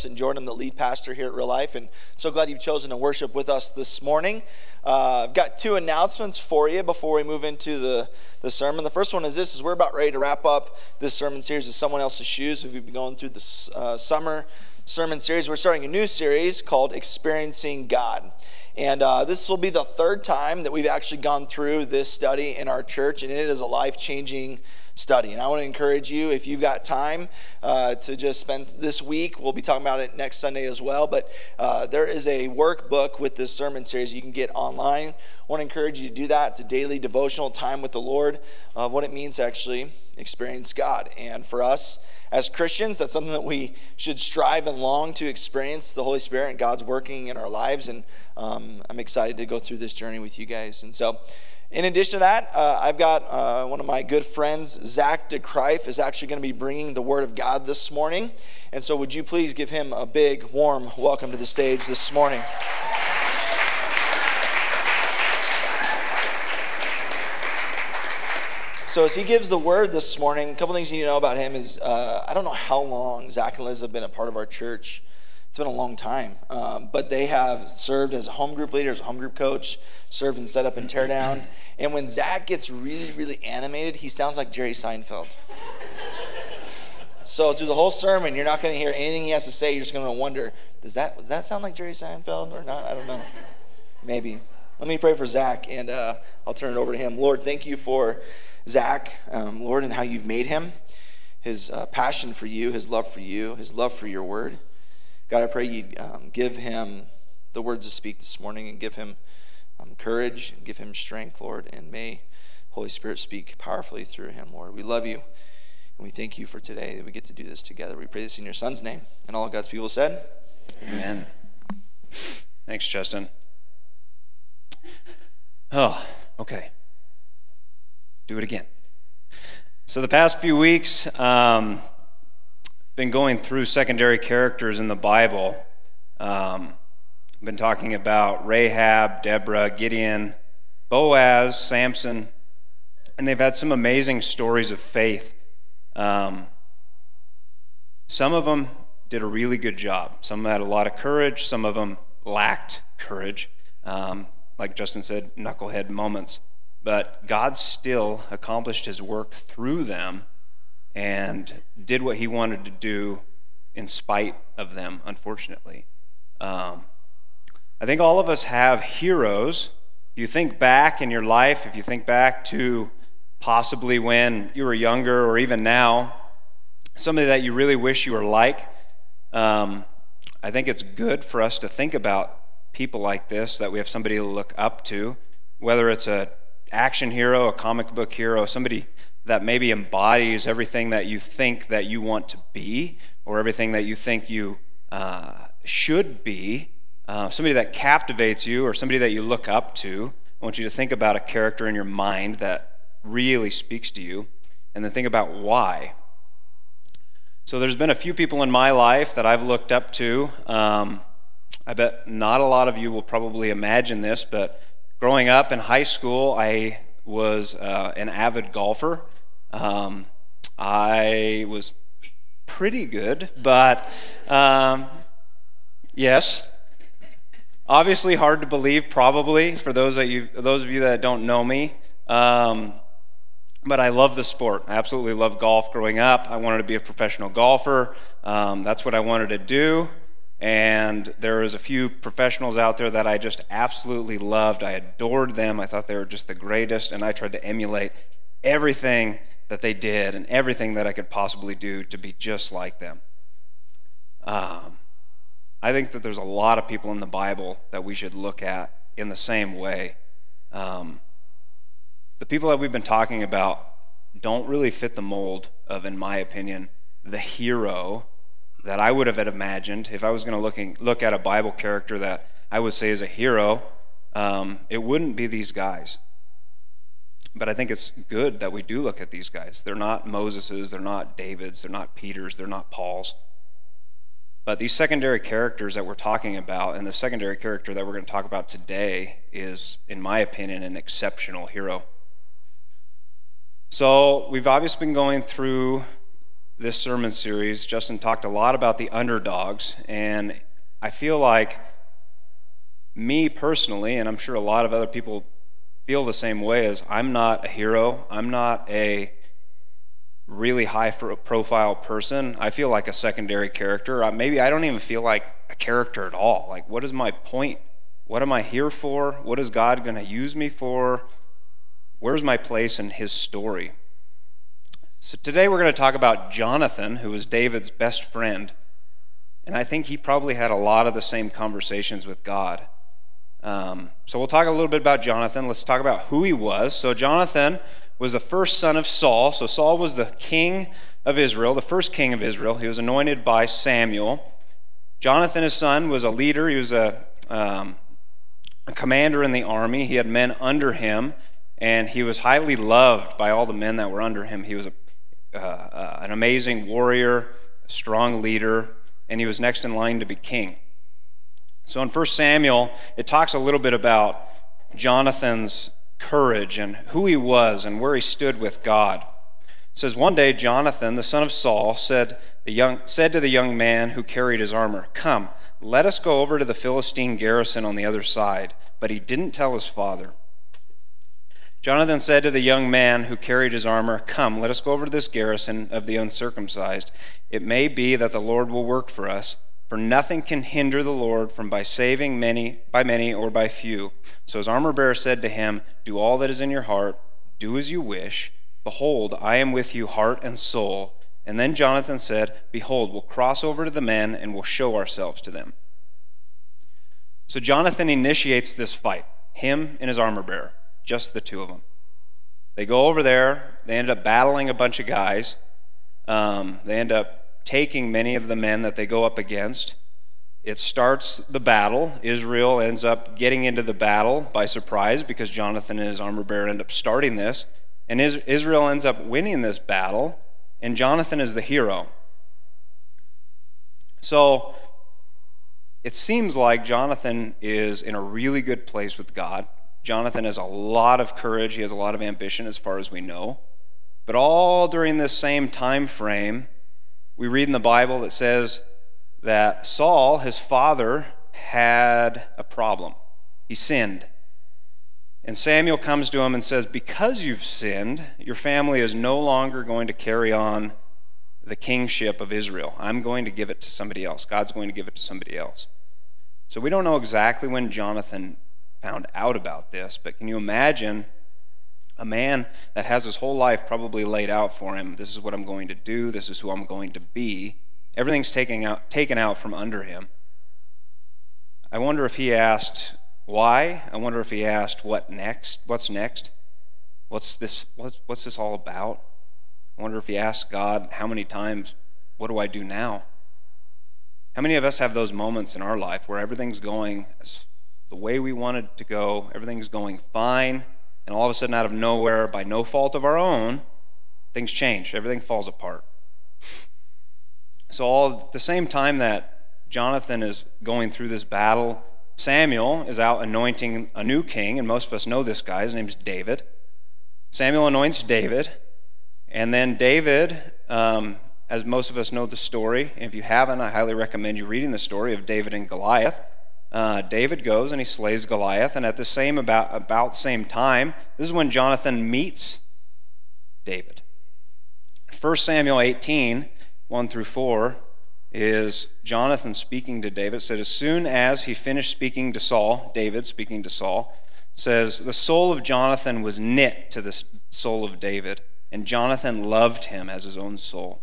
Justin Jordan, the lead pastor here at Real Life, and so glad you've chosen to worship with us this morning. Uh, I've got two announcements for you before we move into the, the sermon. The first one is this: is we're about ready to wrap up this sermon series of someone else's shoes. We've been going through the uh, summer sermon series. We're starting a new series called Experiencing God. And uh, this will be the third time that we've actually gone through this study in our church, and it is a life changing study. And I want to encourage you, if you've got time uh, to just spend this week, we'll be talking about it next Sunday as well. But uh, there is a workbook with this sermon series you can get online. I want to encourage you to do that. It's a daily devotional time with the Lord of what it means to actually experience God. And for us, as Christians, that's something that we should strive and long to experience the Holy Spirit and God's working in our lives. And um, I'm excited to go through this journey with you guys. And so, in addition to that, uh, I've got uh, one of my good friends, Zach DeCrife, is actually going to be bringing the Word of God this morning. And so, would you please give him a big, warm welcome to the stage this morning? So as he gives the word this morning, a couple things you need to know about him is uh, I don't know how long Zach and Liz have been a part of our church. It's been a long time, um, but they have served as home group leader, as a home group coach, served in setup and tear down. And when Zach gets really, really animated, he sounds like Jerry Seinfeld. So through the whole sermon, you're not going to hear anything he has to say. You're just going to wonder, does that does that sound like Jerry Seinfeld or not? I don't know. Maybe. Let me pray for Zach, and uh, I'll turn it over to him. Lord, thank you for Zach, um, Lord, and how you've made him, his uh, passion for you, his love for you, his love for your word. God, I pray you um, give him the words to speak this morning and give him um, courage give him strength, Lord, and may Holy Spirit speak powerfully through him, Lord. We love you and we thank you for today that we get to do this together. We pray this in your son's name. And all God's people said, Amen. Thanks, Justin. Oh, okay do it again. So, the past few weeks, um, been going through secondary characters in the Bible. Um, I've been talking about Rahab, Deborah, Gideon, Boaz, Samson, and they've had some amazing stories of faith. Um, some of them did a really good job. Some had a lot of courage. Some of them lacked courage. Um, like Justin said, knucklehead moments but God still accomplished his work through them and did what he wanted to do in spite of them, unfortunately. Um, I think all of us have heroes. If you think back in your life, if you think back to possibly when you were younger or even now, somebody that you really wish you were like, um, I think it's good for us to think about people like this, that we have somebody to look up to, whether it's a action hero, a comic book hero, somebody that maybe embodies everything that you think that you want to be or everything that you think you uh, should be, uh, somebody that captivates you or somebody that you look up to. I want you to think about a character in your mind that really speaks to you and then think about why. So there's been a few people in my life that I've looked up to. Um, I bet not a lot of you will probably imagine this, but Growing up in high school, I was uh, an avid golfer. Um, I was pretty good, but um, yes, obviously hard to believe. Probably for those of you, those of you that don't know me, um, but I love the sport. I absolutely love golf. Growing up, I wanted to be a professional golfer. Um, that's what I wanted to do. And there was a few professionals out there that I just absolutely loved. I adored them. I thought they were just the greatest, and I tried to emulate everything that they did and everything that I could possibly do to be just like them. Um, I think that there's a lot of people in the Bible that we should look at in the same way. Um, the people that we've been talking about don't really fit the mold of, in my opinion, the hero that I would have imagined if I was going to look at a Bible character that I would say is a hero. Um, it wouldn't be these guys. But I think it's good that we do look at these guys. They're not Moses's, they're not David's, they're not Peter's, they're not Paul's. But these secondary characters that we're talking about, and the secondary character that we're going to talk about today, is, in my opinion, an exceptional hero. So we've obviously been going through this sermon series, Justin talked a lot about the underdogs, and I feel like me personally, and I'm sure a lot of other people feel the same way, as I'm not a hero. I'm not a really high profile person. I feel like a secondary character. Maybe I don't even feel like a character at all. Like, what is my point? What am I here for? What is God going to use me for? Where's my place in his story? So today we're going to talk about Jonathan, who was David's best friend. And I think he probably had a lot of the same conversations with God. Um, so we'll talk a little bit about Jonathan. Let's talk about who he was. So Jonathan was the first son of Saul. So Saul was the king of Israel, the first king of Israel. He was anointed by Samuel. Jonathan, his son, was a leader. He was a, um, a commander in the army. He had men under him, and he was highly loved by all the men that were under him. He was a, uh, uh, an amazing warrior, a strong leader, and he was next in line to be king. So in 1 Samuel, it talks a little bit about Jonathan's courage and who he was and where he stood with God. It says, One day Jonathan, the son of Saul, said, the young, said to the young man who carried his armor, Come, let us go over to the Philistine garrison on the other side. But he didn't tell his father. Jonathan said to the young man who carried his armor, Come, let us go over to this garrison of the uncircumcised. It may be that the Lord will work for us for nothing can hinder the Lord from by saving many by many or by few. So his armor bearer said to him, Do all that is in your heart, do as you wish. Behold, I am with you heart and soul. And then Jonathan said, Behold, we'll cross over to the men and we'll show ourselves to them. So Jonathan initiates this fight, him and his armor bearer, just the two of them. They go over there, they end up battling a bunch of guys. Um, they end up taking many of the men that they go up against. It starts the battle. Israel ends up getting into the battle by surprise because Jonathan and his armor bearer end up starting this. And Israel ends up winning this battle, and Jonathan is the hero. So it seems like Jonathan is in a really good place with God. Jonathan has a lot of courage, he has a lot of ambition as far as we know. But all during this same time frame, we read in the Bible that says that Saul, his father, had a problem. He sinned. And Samuel comes to him and says, Because you've sinned, your family is no longer going to carry on the kingship of Israel. I'm going to give it to somebody else. God's going to give it to somebody else. So we don't know exactly when Jonathan found out about this, but can you imagine a man that has his whole life probably laid out for him. This is what I'm going to do. This is who I'm going to be. Everything's taken out, taken out from under him. I wonder if he asked why. I wonder if he asked what next. What's next? What's this? What's, what's this all about? I wonder if he asked God how many times, what do I do now? How many of us have those moments in our life where everything's going the way we wanted to go, everything's going fine, and all of a sudden, out of nowhere, by no fault of our own, things change. Everything falls apart. So, all at the same time that Jonathan is going through this battle, Samuel is out anointing a new king, and most of us know this guy. His name's David. Samuel anoints David, and then David, um, as most of us know the story, if you haven't, I highly recommend you reading the story of David and Goliath uh, David goes and he slays Goliath, and at the same about about same time, this is when Jonathan meets David. 1 Samuel 18, 1 through 4, is Jonathan speaking to David. Said, as soon as he finished speaking to Saul, David speaking to Saul, says, the soul of Jonathan was knit to the soul of David, and Jonathan loved him as his own soul.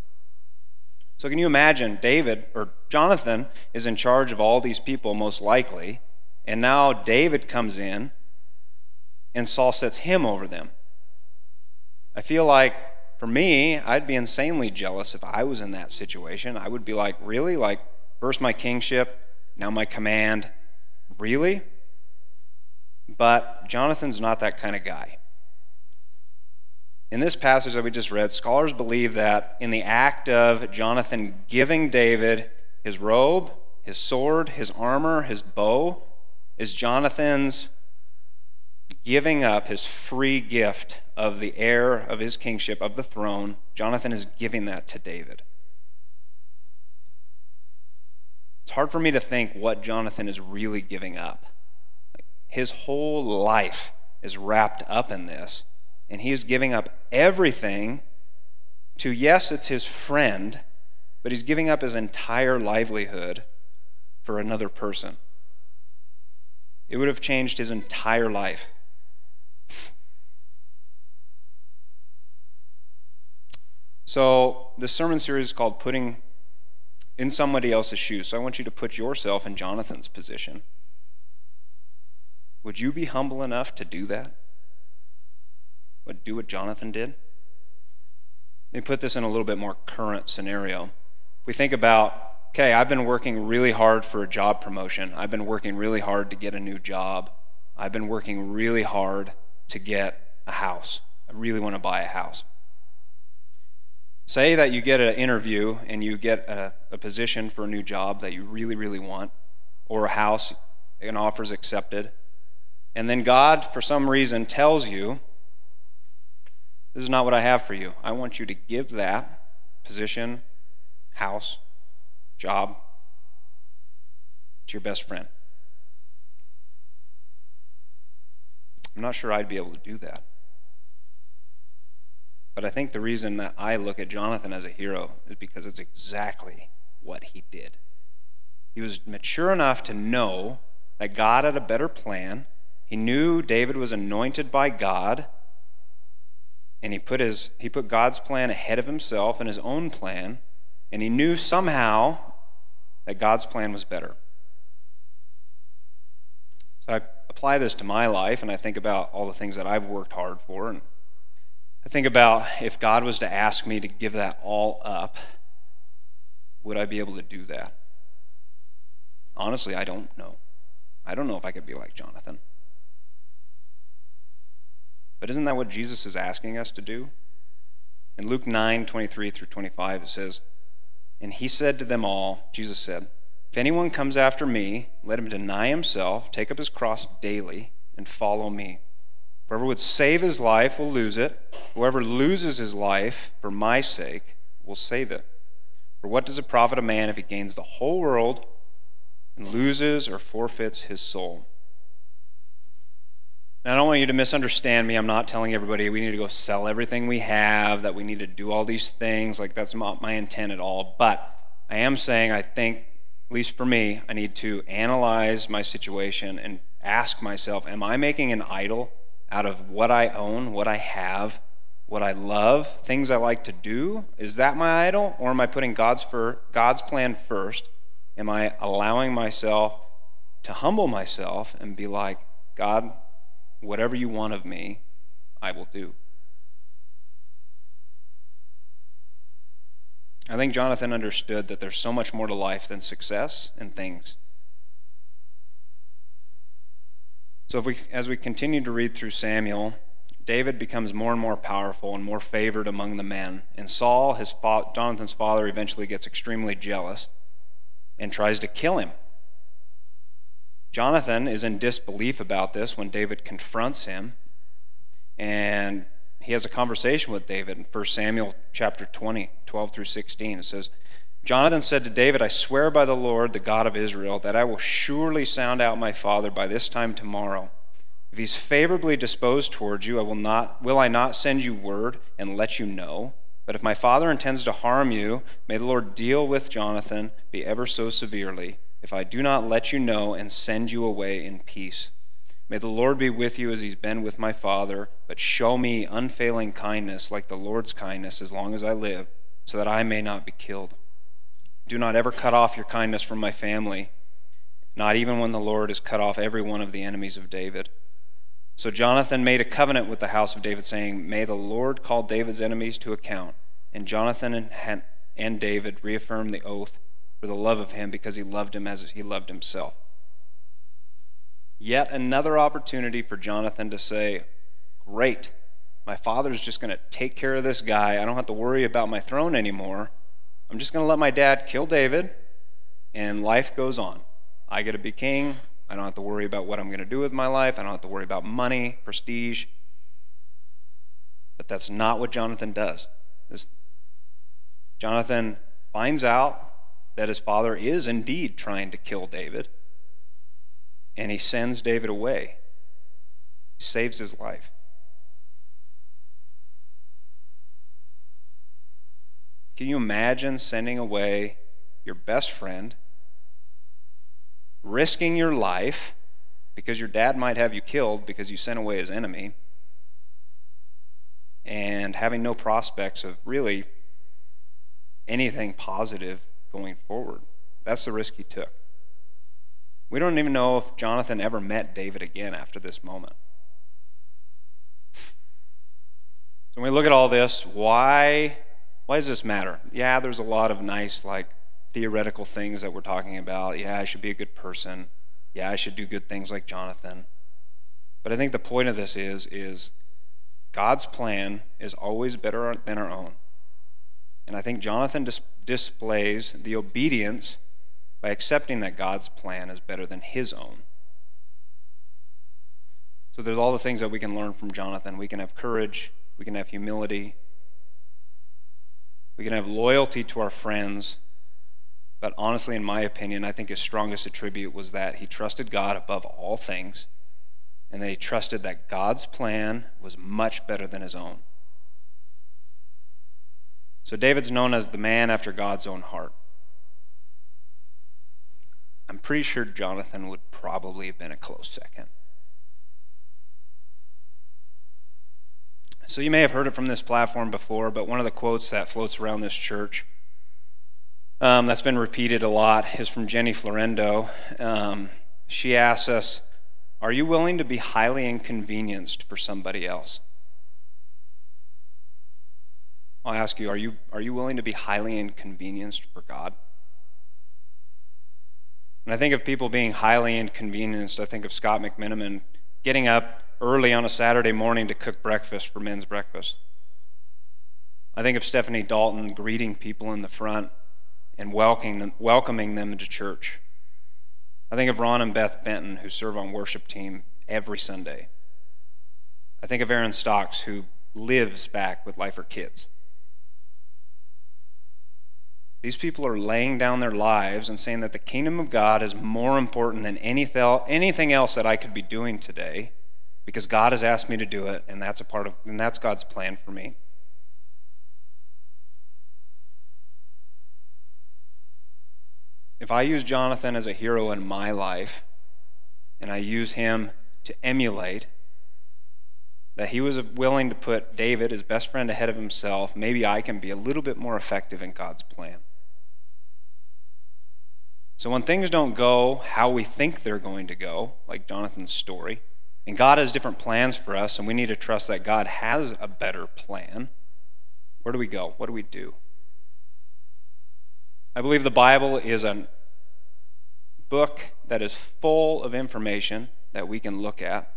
So, can you imagine David or Jonathan is in charge of all these people, most likely, and now David comes in and Saul sets him over them? I feel like for me, I'd be insanely jealous if I was in that situation. I would be like, really? Like, First my kingship, now my command. Really? But Jonathan's not that kind of guy. In this passage that we just read, scholars believe that in the act of Jonathan giving David his robe, his sword, his armor, his bow, is Jonathan's giving up his free gift of the heir of his kingship, of the throne. Jonathan is giving that to David. It's hard for me to think what Jonathan is really giving up. His whole life is wrapped up in this, and he is giving up everything to, yes, it's his friend, but he's giving up his entire livelihood for another person. It would have changed his entire life. So, this sermon series is called Putting in Somebody Else's Shoes. So, I want you to put yourself in Jonathan's position. Would you be humble enough to do that? Do what Jonathan did? Let me put this in a little bit more current scenario. We think about, okay, I've been working really hard for a job promotion. I've been working really hard to get a new job. I've been working really hard to get a house. I really want to buy a house. Say that you get an interview and you get a, a, position for a new job that you really, really want, or a house, an offer is accepted, and then God, for some reason, tells you, This is not what I have for you. I want you to give that position, house, job to your best friend. I'm not sure I'd be able to do that. But I think the reason that I look at Jonathan as a hero is because it's exactly what he did. He was mature enough to know that God had a better plan. He knew David was anointed by God, and he put, his, he put God's plan ahead of himself and his own plan, and he knew somehow that God's plan was better. So I apply this to my life, and I think about all the things that I've worked hard for, and I think about if God was to ask me to give that all up, would I be able to do that? Honestly, I don't know. I don't know if I could be like Jonathan. But isn't that what Jesus is asking us to do? In Luke 9 23 through 25, it says, And he said to them all, Jesus said, If anyone comes after me, let him deny himself, take up his cross daily, and follow me. Whoever would save his life will lose it. Whoever loses his life for my sake will save it. For what does it profit a man if he gains the whole world and loses or forfeits his soul? Now, I don't want you to misunderstand me. I'm not telling everybody we need to go sell everything we have, that we need to do all these things. Like, that's not my intent at all. But I am saying, I think, at least for me, I need to analyze my situation and ask myself, am I making an idol out of what I own, what I have, what I love, things I like to do? Is that my idol? Or am I putting God's, for, God's plan first? Am I allowing myself to humble myself and be like, God, whatever you want of me, I will do? I think Jonathan understood that there's so much more to life than success and things. So if we, as we continue to read through Samuel, David becomes more and more powerful and more favored among the men. And Saul, his fa- Jonathan's father, eventually gets extremely jealous and tries to kill him. Jonathan is in disbelief about this when David confronts him. And he has a conversation with David in 1 Samuel chapter 20, 12 through 16. It says, Jonathan said to David, I swear by the Lord, the God of Israel, that I will surely sound out my father by this time tomorrow. If he's favorably disposed towards you, I will not will I not send you word and let you know? But if my father intends to harm you, may the Lord deal with Jonathan be ever so severely, if I do not let you know and send you away in peace. May the Lord be with you as he's been with my father, but show me unfailing kindness like the Lord's kindness as long as I live, so that I may not be killed. Do not ever cut off your kindness from my family, not even when the Lord has cut off every one of the enemies of David. So Jonathan made a covenant with the house of David, saying, May the Lord call David's enemies to account. And Jonathan and David reaffirmed the oath for the love of him because he loved him as he loved himself. Yet another opportunity for Jonathan to say, Great, my father's just going to take care of this guy. I don't have to worry about my throne anymore. I'm just going to let my dad kill David, and life goes on. I get to be king. I don't have to worry about what I'm going to do with my life. I don't have to worry about money, prestige. But that's not what Jonathan does. This, Jonathan finds out that his father is indeed trying to kill David, and he sends David away. He saves his life. Can you imagine sending away your best friend, risking your life because your dad might have you killed because you sent away his enemy, and having no prospects of really anything positive going forward? That's the risk he took. We don't even know if Jonathan ever met David again after this moment. So when we look at all this, why why does this matter? Yeah, there's a lot of nice, like, theoretical things that we're talking about. Yeah, I should be a good person. Yeah, I should do good things like Jonathan. But I think the point of this is, is God's plan is always better than our own. And I think Jonathan dis- displays the obedience by accepting that God's plan is better than his own. So there's all the things that we can learn from Jonathan. We can have courage, we can have humility, we can have loyalty to our friends. But honestly, in my opinion, I think his strongest attribute was that he trusted God above all things and that he trusted that God's plan was much better than his own. So David's known as the man after God's own heart. I'm pretty sure Jonathan would probably have been a close second. So you may have heard it from this platform before, but one of the quotes that floats around this church um, that's been repeated a lot is from Jenny Florendo. Um, she asks us, Are you willing to be highly inconvenienced for somebody else? I'll ask you, are you, are you willing to be highly inconvenienced for God? And I think of people being highly inconvenienced. I think of Scott McMiniman getting up early on a Saturday morning to cook breakfast for men's breakfast. I think of Stephanie Dalton greeting people in the front and welcoming them, welcoming them into church. I think of Ron and Beth Benton, who serve on worship team every Sunday. I think of Aaron Stocks, who lives back with Life for Kids. These people are laying down their lives and saying that the kingdom of God is more important than anything else that I could be doing today because God has asked me to do it, and that's a part of, and that's God's plan for me. If I use Jonathan as a hero in my life, and I use him to emulate, that he was willing to put David, his best friend, ahead of himself, maybe I can be a little bit more effective in God's plan. So when things don't go how we think they're going to go, like Jonathan's story, and God has different plans for us, and we need to trust that God has a better plan. Where do we go? What do we do? I believe the Bible is a book that is full of information that we can look at,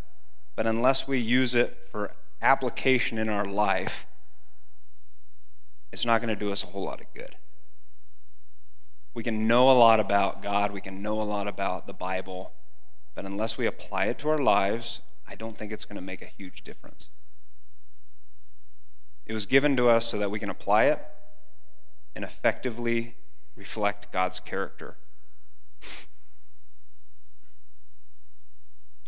but unless we use it for application in our life, it's not going to do us a whole lot of good. We can know a lot about God, we can know a lot about the Bible, but unless we apply it to our lives, I don't think it's going to make a huge difference. It was given to us so that we can apply it and effectively reflect God's character.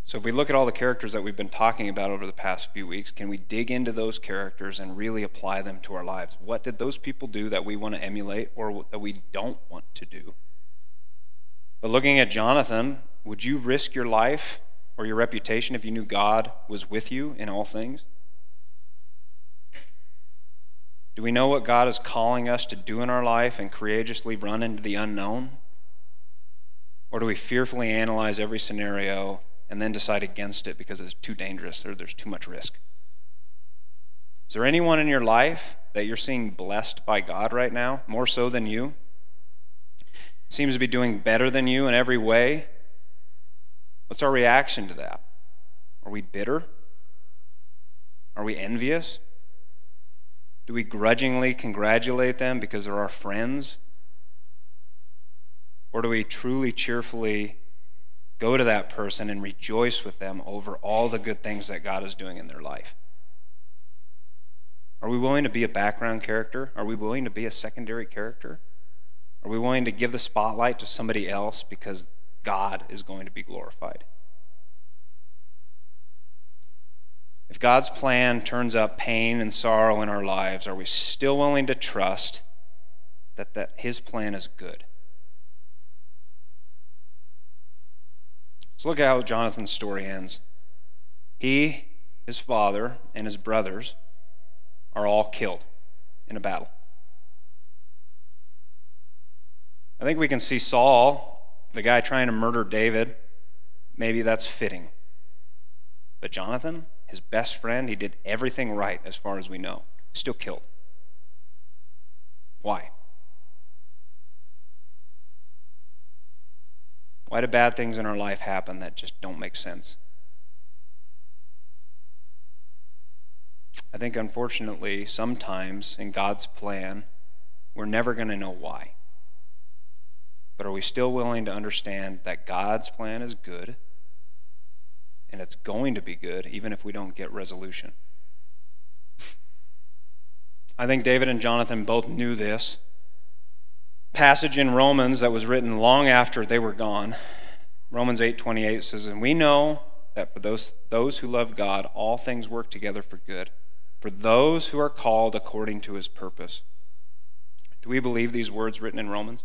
So, if we look at all the characters that we've been talking about over the past few weeks, can we dig into those characters and really apply them to our lives? What did those people do that we want to emulate or that we don't want to do? But looking at Jonathan, would you risk your life or your reputation if you knew God was with you in all things? Do we know what God is calling us to do in our life and courageously run into the unknown? Or do we fearfully analyze every scenario and then decide against it because it's too dangerous or there's too much risk? Is there anyone in your life that you're seeing blessed by God right now, more so than you? seems to be doing better than you in every way, what's our reaction to that? Are we bitter? Are we envious? Do we grudgingly congratulate them because they're our friends? Or do we truly, cheerfully go to that person and rejoice with them over all the good things that God is doing in their life? Are we willing to be a background character? Are we willing to be a secondary character? Are we willing to give the spotlight to somebody else because God is going to be glorified? If God's plan turns up pain and sorrow in our lives, are we still willing to trust that, that His plan is good? So look at how Jonathan's story ends. He, his father, and his brothers are all killed in a battle. I think we can see Saul, the guy trying to murder David. Maybe that's fitting. But Jonathan, his best friend, he did everything right as far as we know, still killed. Why? Why do bad things in our life happen that just don't make sense? I think, unfortunately, sometimes in God's plan, we're never going to know why. But are we still willing to understand that God's plan is good and it's going to be good even if we don't get resolution? I think David and Jonathan both knew this. Passage in Romans that was written long after they were gone. Romans 8:28 says, "And we know that for those those who love God, all things work together for good, for those who are called according to his purpose." Do we believe these words written in Romans?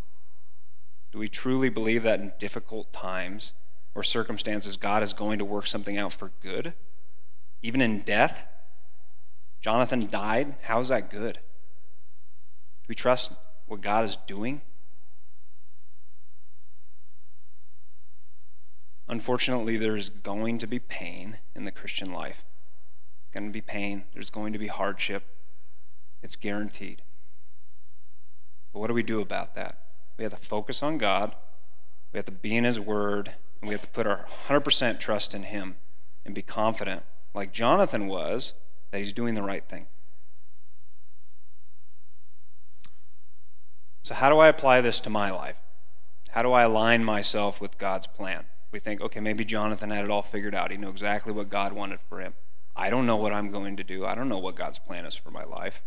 Do we truly believe that in difficult times or circumstances, God is going to work something out for good? Even in death? Jonathan died. How's that good? Do we trust what God is doing? Unfortunately, there's going to be pain in the Christian life. Going to be pain. There's going to be hardship. It's guaranteed. But what do we do about that? We have to focus on God. We have to be in His Word. And we have to put our 100% trust in Him and be confident, like Jonathan was, that he's doing the right thing. So, how do I apply this to my life? How do I align myself with God's plan? We think, okay, maybe Jonathan had it all figured out. He knew exactly what God wanted for him. I don't know what I'm going to do. I don't know what God's plan is for my life.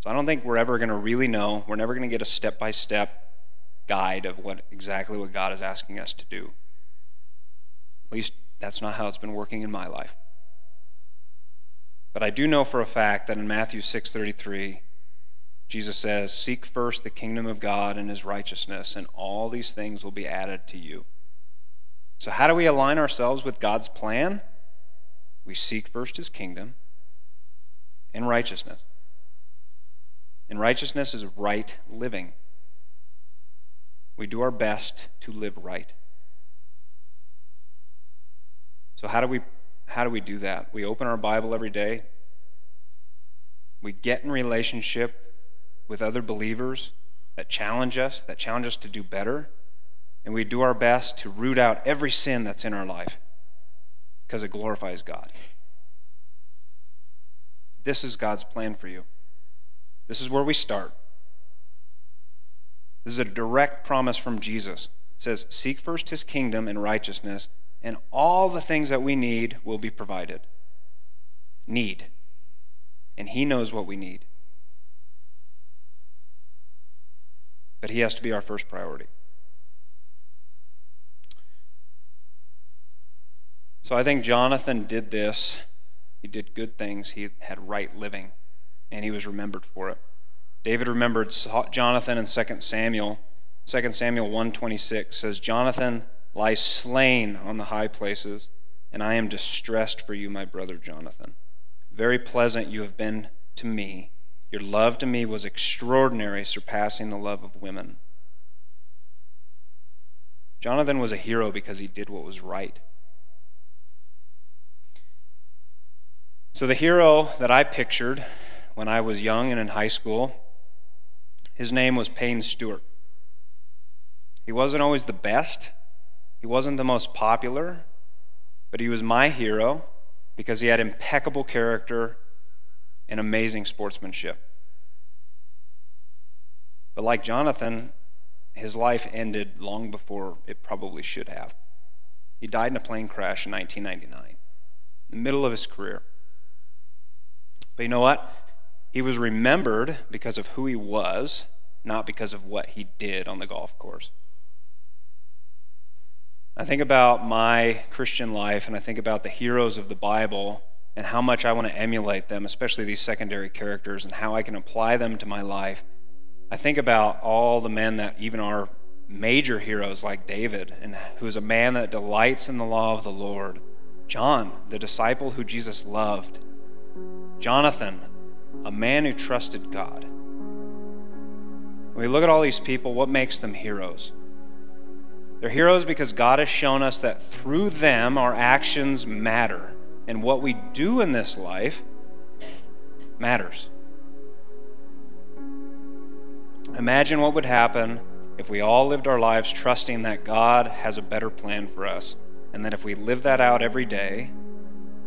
So I don't think we're ever going to really know. We're never going to get a step by step guide of what exactly what God is asking us to do. At least that's not how it's been working in my life. But I do know for a fact that in Matthew 6:33 Jesus says, "Seek first the kingdom of God and his righteousness, and all these things will be added to you." So how do we align ourselves with God's plan? We seek first his kingdom and righteousness. And righteousness is right living. We do our best to live right. So how do we how do we do that? We open our Bible every day. We get in relationship with other believers that challenge us, that challenge us to do better, and we do our best to root out every sin that's in our life because it glorifies God. This is God's plan for you. This is where we start. This is a direct promise from Jesus. It says, Seek first his kingdom and righteousness, and all the things that we need will be provided. Need. And he knows what we need. But he has to be our first priority. So I think Jonathan did this. He did good things. He had right living and he was remembered for it. David remembered Jonathan in 2 Samuel. 2 Samuel 126 says, Jonathan lies slain on the high places, and I am distressed for you, my brother Jonathan. Very pleasant you have been to me. Your love to me was extraordinary, surpassing the love of women. Jonathan was a hero because he did what was right. So, the hero that I pictured when I was young and in high school. His name was Payne Stewart. He wasn't always the best, he wasn't the most popular, but he was my hero because he had impeccable character and amazing sportsmanship. But like Jonathan, his life ended long before it probably should have. He died in a plane crash in 1999, in the middle of his career. But you know what? He was remembered because of who he was, not because of what he did on the golf course. I think about my Christian life and I think about the heroes of the Bible and how much I want to emulate them, especially these secondary characters, and how I can apply them to my life. I think about all the men that even are major heroes like David, and who is a man that delights in the law of the Lord. John, the disciple who Jesus loved. Jonathan, a man who trusted God. When we look at all these people, what makes them heroes? They're heroes because God has shown us that through them our actions matter, and what we do in this life matters. Imagine what would happen if we all lived our lives trusting that God has a better plan for us, and that if we live that out every day,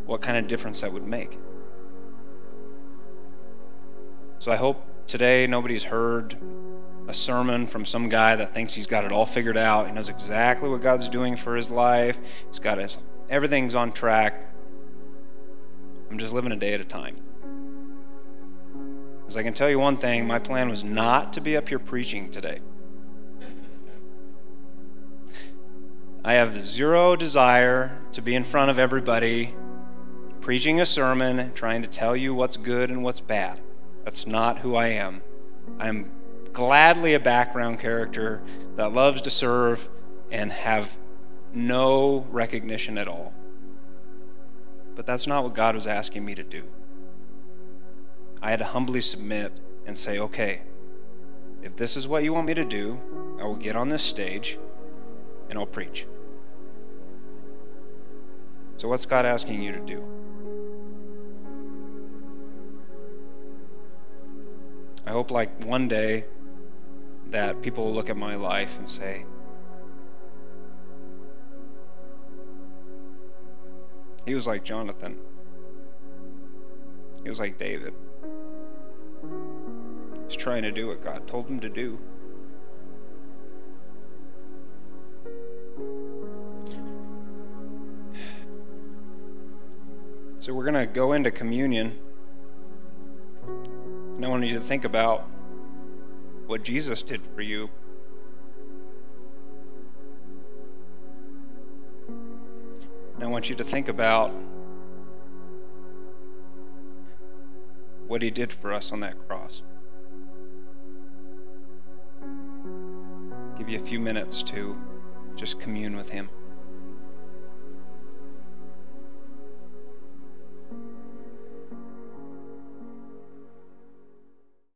what kind of difference that would make. So I hope today nobody's heard a sermon from some guy that thinks he's got it all figured out. He knows exactly what God's doing for his life. He's got his everything's on track. I'm just living a day at a time. Because I can tell you one thing, my plan was not to be up here preaching today. I have zero desire to be in front of everybody preaching a sermon, trying to tell you what's good and what's bad. That's not who I am. I'm gladly a background character that loves to serve and have no recognition at all. But that's not what God was asking me to do. I had to humbly submit and say, okay, if this is what you want me to do, I will get on this stage and I'll preach. So, what's God asking you to do? I hope, like, one day that people will look at my life and say, he was like Jonathan, he was like David. He's trying to do what God told him to do. So we're going to go into communion. And I want you to think about what Jesus did for you. Want you to think about what he did for us on that cross. Give you a few minutes to just commune with him.